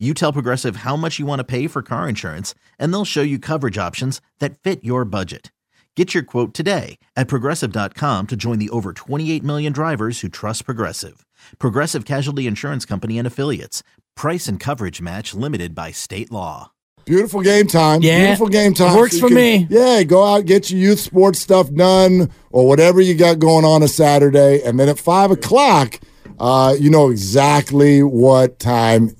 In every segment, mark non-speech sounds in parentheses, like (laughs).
You tell Progressive how much you want to pay for car insurance, and they'll show you coverage options that fit your budget. Get your quote today at progressive.com to join the over 28 million drivers who trust Progressive. Progressive Casualty Insurance Company and Affiliates. Price and coverage match limited by state law. Beautiful game time. Yeah, Beautiful game time. works you for can- me. Yeah, go out, get your youth sports stuff done or whatever you got going on a Saturday. And then at five o'clock, uh, you know exactly what time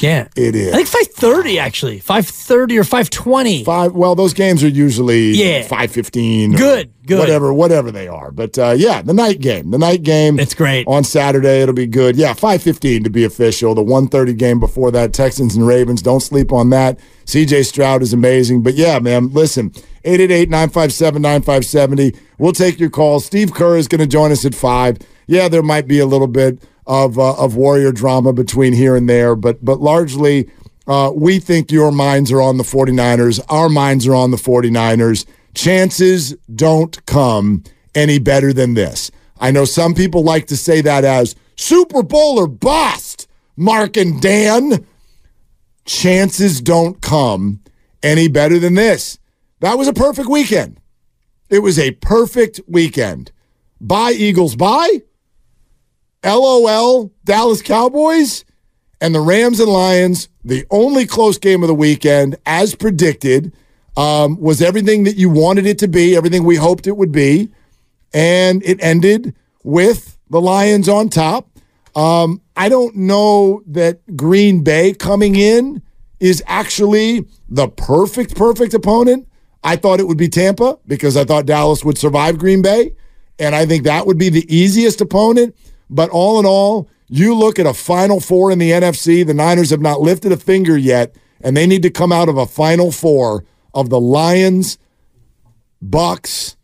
Yeah. it is. I think 5:30 actually. 5:30 or 5:20. Five. Well, those games are usually Yeah. five fifteen. Good, good. Whatever, whatever they are. But uh, yeah, the night game, the night game. It's great. on Saturday. It'll be good. Yeah, five fifteen to be official. The one thirty game before that, Texans and Ravens. Don't sleep on that. C.J. Stroud is amazing. But yeah, man, listen. 888-957-9570. We'll take your calls. Steve Kerr is going to join us at five. Yeah, there might be a little bit of uh, of warrior drama between here and there, but but largely uh, we think your minds are on the 49ers. Our minds are on the 49ers. Chances don't come any better than this. I know some people like to say that as Super Bowl or bust, Mark and Dan. Chances don't come any better than this. That was a perfect weekend. It was a perfect weekend. Bye, Eagles, bye. LOL, Dallas Cowboys and the Rams and Lions, the only close game of the weekend, as predicted, um, was everything that you wanted it to be, everything we hoped it would be. And it ended with the Lions on top. Um, I don't know that Green Bay coming in is actually the perfect, perfect opponent. I thought it would be Tampa because I thought Dallas would survive Green Bay. And I think that would be the easiest opponent. But all in all, you look at a Final Four in the NFC, the Niners have not lifted a finger yet, and they need to come out of a Final Four of the Lions, Bucs,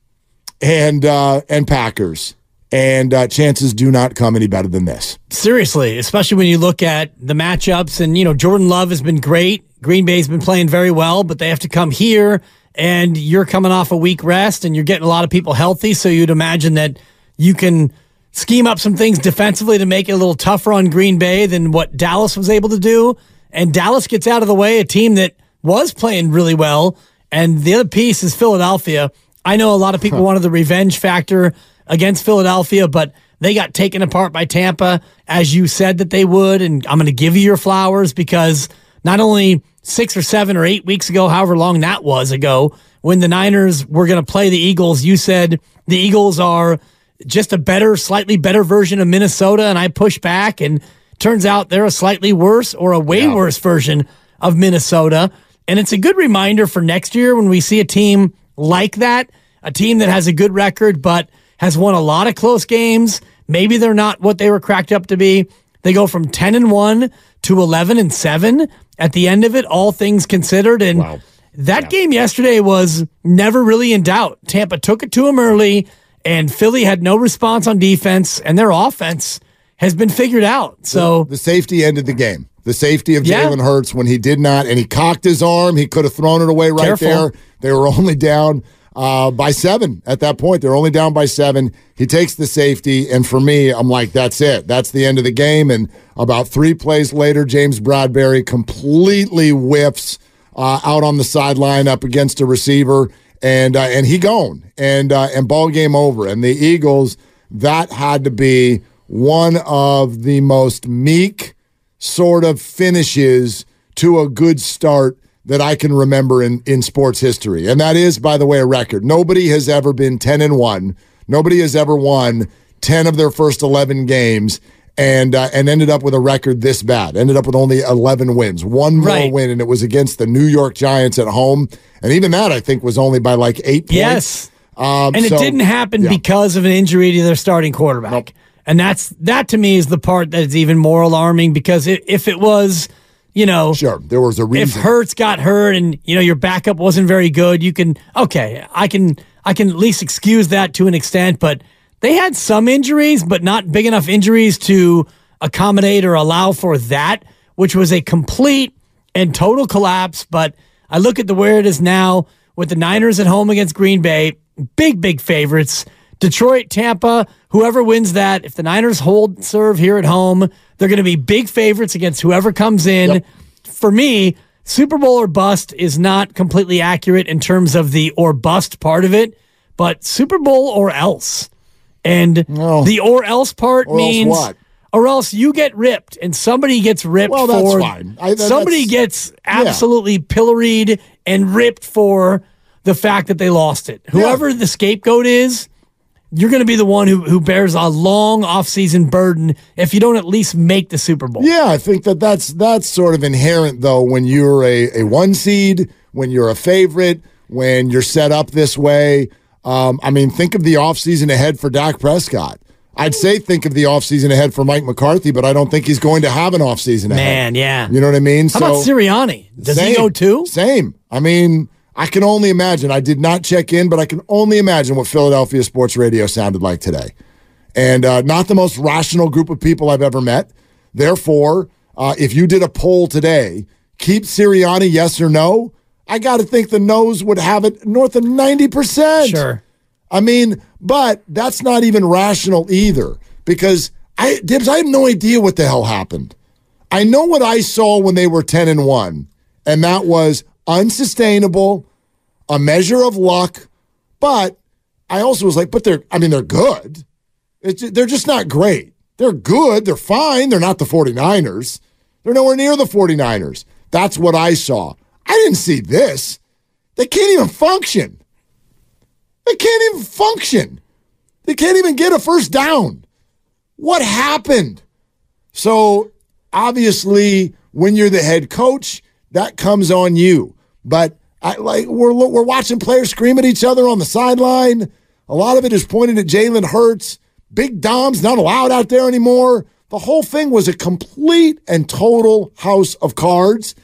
and uh, and Packers. And uh, chances do not come any better than this. Seriously, especially when you look at the matchups and you know Jordan Love has been great. Green Bay's been playing very well, but they have to come here and you're coming off a week rest and you're getting a lot of people healthy, so you'd imagine that you can scheme up some things defensively to make it a little tougher on Green Bay than what Dallas was able to do. And Dallas gets out of the way, a team that was playing really well. And the other piece is Philadelphia. I know a lot of people wanted the revenge factor against Philadelphia, but they got taken apart by Tampa, as you said that they would. And I'm going to give you your flowers because not only six or seven or eight weeks ago, however long that was ago, when the Niners were going to play the Eagles, you said the Eagles are just a better, slightly better version of Minnesota. And I push back, and turns out they're a slightly worse or a way worse version of Minnesota. And it's a good reminder for next year when we see a team like that, a team that has a good record, but has won a lot of close games. Maybe they're not what they were cracked up to be. They go from 10 and 1 to 11 and 7 at the end of it, all things considered. And Wow. that game yesterday was never really in doubt. Tampa took it to them early, and Philly had no response on defense, and their offense has been figured out. So, The safety ended the game. The safety of Yeah. Jalen Hurts when he did not, and he cocked his arm. He could have thrown it away right Careful. there. They were only down uh, by seven at that point. They're only down by seven. He takes the safety, and for me, I'm like, that's it. That's the end of the game. And about three plays later, James Bradberry completely whiffs uh, out on the sideline up against a receiver, and uh, and he gone, and uh, and ball game over. And the Eagles, that had to be one of the most meek sort of finishes to a good start that I can remember in, in sports history. And that is, by the way, a record. Nobody has ever been 10 and 1. Nobody has ever won 10 of their first 11 games and uh, and ended up with a record this bad. Ended up with only 11 wins. One more Right. win and it was against the New York Giants at home. And even that I think was only by like 8 points. yes. Um, And so- it didn't happen yeah. because of an injury to their starting quarterback. And that's that to me is the part that is even more alarming because i if it was you know, Sure, there was a reason. if. Hurts got hurt and you know your backup wasn't very good, you can okay, I can I can at least excuse that to an extent, but they had some injuries, but not big enough injuries to accommodate or allow for that, which was a complete and total collapse. But I look at the where it is now with the Niners at home against Green Bay, big, big favorites. Detroit, Tampa, whoever wins that, if the Niners hold serve here at home, they're going to be big favorites against whoever comes in. Yep. For me, Super Bowl or bust is not completely accurate in terms of the or bust part of it, but Super Bowl or else. And No. the or else part Or else means what? or else you get ripped and somebody gets ripped Well, that's for fine. I- that- somebody gets absolutely pilloried and ripped for the fact that they lost it. Whoever the scapegoat is, you're going to be the one who, who bears a long offseason burden if you don't at least make the Super Bowl. Yeah, I think that that's that's sort of inherent though when you're a, a one seed, when you're a favorite, when you're set up this way. Um, I mean, think of the offseason ahead for Dak Prescott. I'd say think of the offseason ahead for Mike McCarthy, but I don't think he's going to have an offseason ahead. Man, yeah. You know what I mean? How about Sirianni? Does he Same. go too? Same. I mean, I can only imagine. I did not check in, but I can only imagine what Philadelphia sports radio sounded like today. And uh, not the most rational group of people I've ever met. Therefore, uh, if you did a poll today, keep Sirianni, yes or no, I got to think the nose would have it north of 90%. Sure. I mean, but that's not even rational either because I Dibs, I have no idea what the hell happened. I know what I saw when they were 10 and 1, and that was unsustainable, a measure of luck, but I also was like, but they're I mean, they're good. It's, they're just not great. They're good, they're fine, they're not the 49ers. They're nowhere near the 49ers. That's what I saw. I didn't see this. They can't even function. They can't even function. They can't even get a first down. What happened? So obviously, when you're the head coach, that comes on you. But I like we're we're watching players scream at each other on the sideline. A lot of it is pointed at Jalen Hurts. Big Dom's not allowed out there anymore. The whole thing was a complete and total house of cards.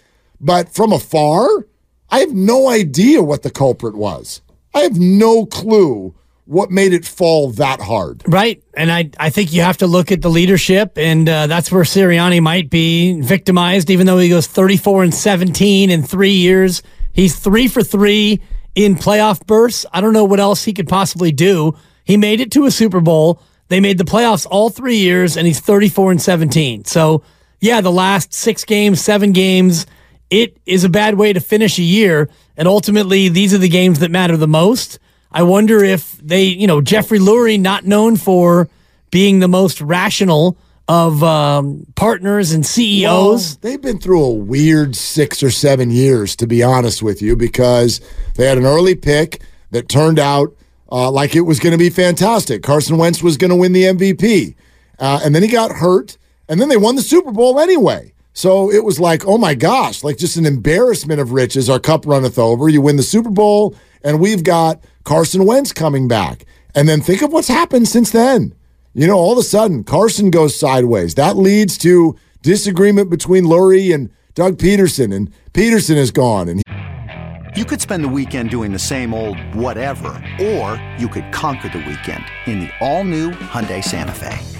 But from afar, I have no idea what the culprit was. I have no clue what made it fall that hard. Right. And I, I think you have to look at the leadership, and uh, that's where Sirianni might be victimized, even though he goes 34 and 17 in three years. He's three for three in playoff bursts. I don't know what else he could possibly do. He made it to a Super Bowl. They made the playoffs all three years, and he's 34 and 17. So, yeah, the last six games, seven games, it is a bad way to finish a year. And ultimately, these are the games that matter the most. I wonder if they, you know, Jeffrey Lurie, not known for being the most rational of um, partners and CEOs. Well, they've been through a weird six or seven years, to be honest with you, because they had an early pick that turned out uh, like it was going to be fantastic. Carson Wentz was going to win the MVP. Uh, and then he got hurt, and then they won the Super Bowl anyway. So it was like, oh my gosh, like just an embarrassment of riches. Our cup runneth over. You win the Super Bowl, and we've got Carson Wentz coming back. And then think of what's happened since then. You know, all of a sudden, Carson goes sideways. That leads to disagreement between Lurie and Doug Pederson, and Pederson is gone. And You could spend the weekend doing the same old whatever, or you could conquer the weekend in the all-new Hyundai Santa Fe.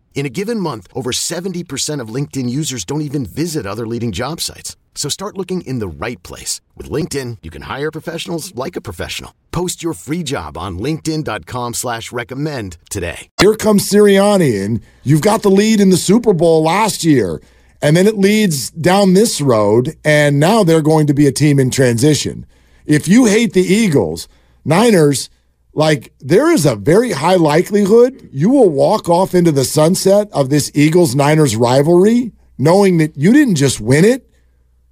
In a given month, over 70% of LinkedIn users don't even visit other leading job sites. So start looking in the right place. With LinkedIn, you can hire professionals like a professional. Post your free job on linkedin.com slash recommend today. Here comes Sirianni, and you've got the lead in the Super Bowl last year. And then it leads down this road, and now they're going to be a team in transition. If you hate the Eagles, Niners, like there is a very high likelihood you will walk off into the sunset of this Eagles Niners rivalry knowing that you didn't just win it,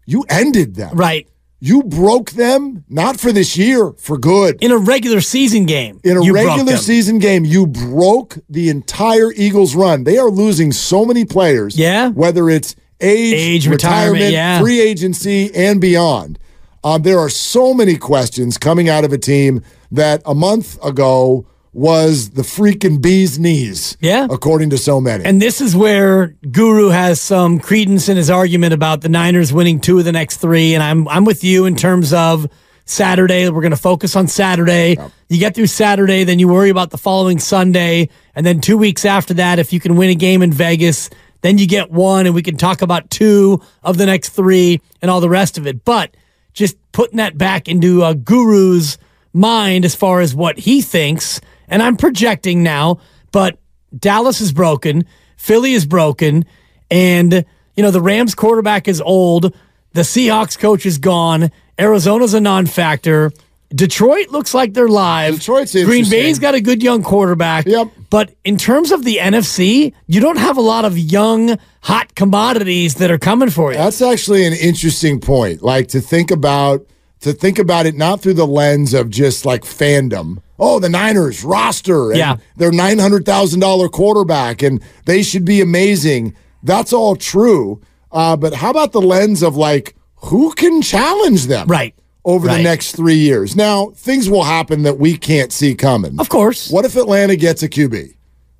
you ended them. Right. You broke them, not for this year, for good. In a regular season game. In a regular season game, you broke the entire Eagles run. They are losing so many players. Yeah. Whether it's age, Age, retirement, yeah. free agency, and beyond. Um, there are so many questions coming out of a team that a month ago was the freaking bee's knees. Yeah. According to so many. And this is where Guru has some credence in his argument about the Niners winning two of the next three. And I'm I'm with you in terms of Saturday. We're going to focus on Saturday. You get through Saturday, then you worry about the following Sunday, and then two weeks after that, if you can win a game in Vegas, then you get one, and we can talk about two of the next three and all the rest of it. But just putting that back into a Guru's mind as far as what he thinks, and I'm projecting now, but Dallas is broken, Philly is broken, and you know the Rams quarterback is old, the Seahawks coach is gone, Arizona's a non-factor. Detroit looks like they're live. Detroit's Green. Bay's got a good young quarterback. Yep. But in terms of the NFC, you don't have a lot of young, hot commodities that are coming for you. That's actually an interesting point. Like to think about to think about it not through the lens of just like fandom. Oh, the Niners roster and Yeah. their nine hundred thousand dollar quarterback and they should be amazing. That's all true. Uh, but how about the lens of like who can challenge them? Right. Over the next three years. Now, things will happen that we can't see coming. Of course. What if Atlanta gets a QB?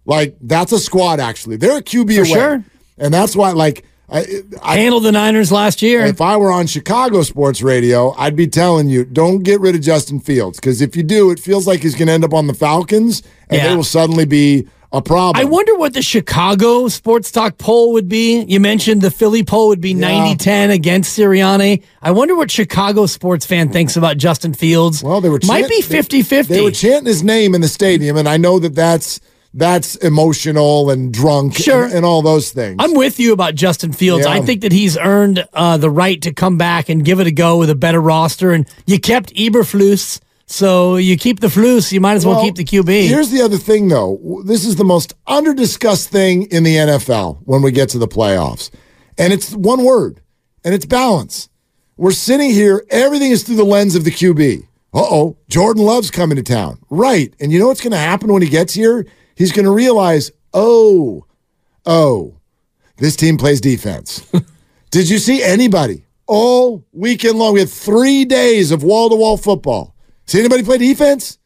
Like that's a squad. Actually, they're a QB For away, sure. and that's why. Like, I, I, Handled the Niners last year. if I were on Chicago sports radio, I'd be telling you, don't get rid of Justin Fields because if you do, it feels like he's going to end up on the Falcons, and Yeah. they will suddenly be a problem. I wonder what the Chicago Sports Talk poll would be. You mentioned the Philly poll would be 90 10 against Sirianni. I wonder what Chicago sports fan thinks about Justin Fields. Well, they were Might be 50 They, they were chanting his name in the stadium, and I know that that's that's emotional and drunk, Sure. and, and all those things. I'm with you about Justin Fields. Yeah. I think that he's earned uh, the right to come back and give it a go with a better roster. And you kept Eberflus, so you keep the Flus, you might as well, Well, keep the QB. Here's the other thing, though. This is the most underdiscussed thing in the NFL when we get to the playoffs. And it's one word, and it's balance. We're sitting here, everything is through the lens of the QB. Uh oh, Jordan Love's coming to town. Right. And you know what's going to happen when he gets here? He's going to realize, oh, oh, this team plays defense. (laughs) Did you see anybody all weekend long? We had three days of wall to wall football. See anybody play defense?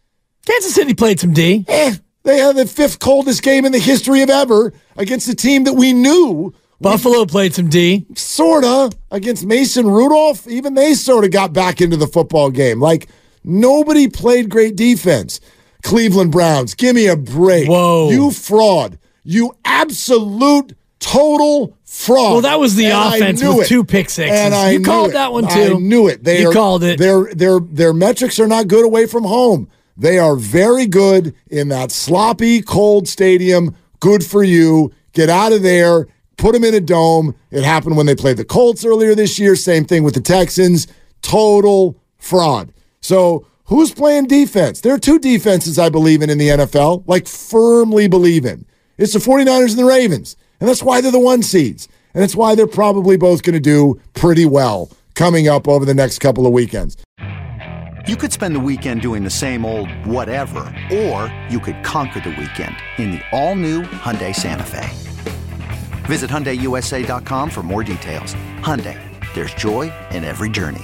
Kansas City played some D. Eh, they had the fifth coldest game in the history of ever against a team that we knew, Buffalo played some D. sorta, against Mason Rudolph. Even they sort of got back into the football game. Like nobody played great defense. Cleveland Browns, give me a break. Whoa. You fraud. You absolute total fraud. Well, that was the And offense with it. two pick sixes. And I You called it. that one, too. I knew it. They You are, called it. Their their their metrics are not good away from home. They are very good in that sloppy, cold stadium. Good for you. Get out of there. Put them in a dome. It happened when they played the Colts earlier this year. Same thing with the Texans. Total fraud. So who's playing defense? There are two defenses I believe in in the NFL, like firmly believe in. It's the 49ers and the Ravens. And that's why they're the one seeds. And that's why they're probably both going to do pretty well coming up over the next couple of weekends. You could spend the weekend doing the same old whatever, or you could conquer the weekend in the all-new Hyundai Santa Fe. Visit HyundaiUSA.com for more details. Hyundai, there's joy in every journey.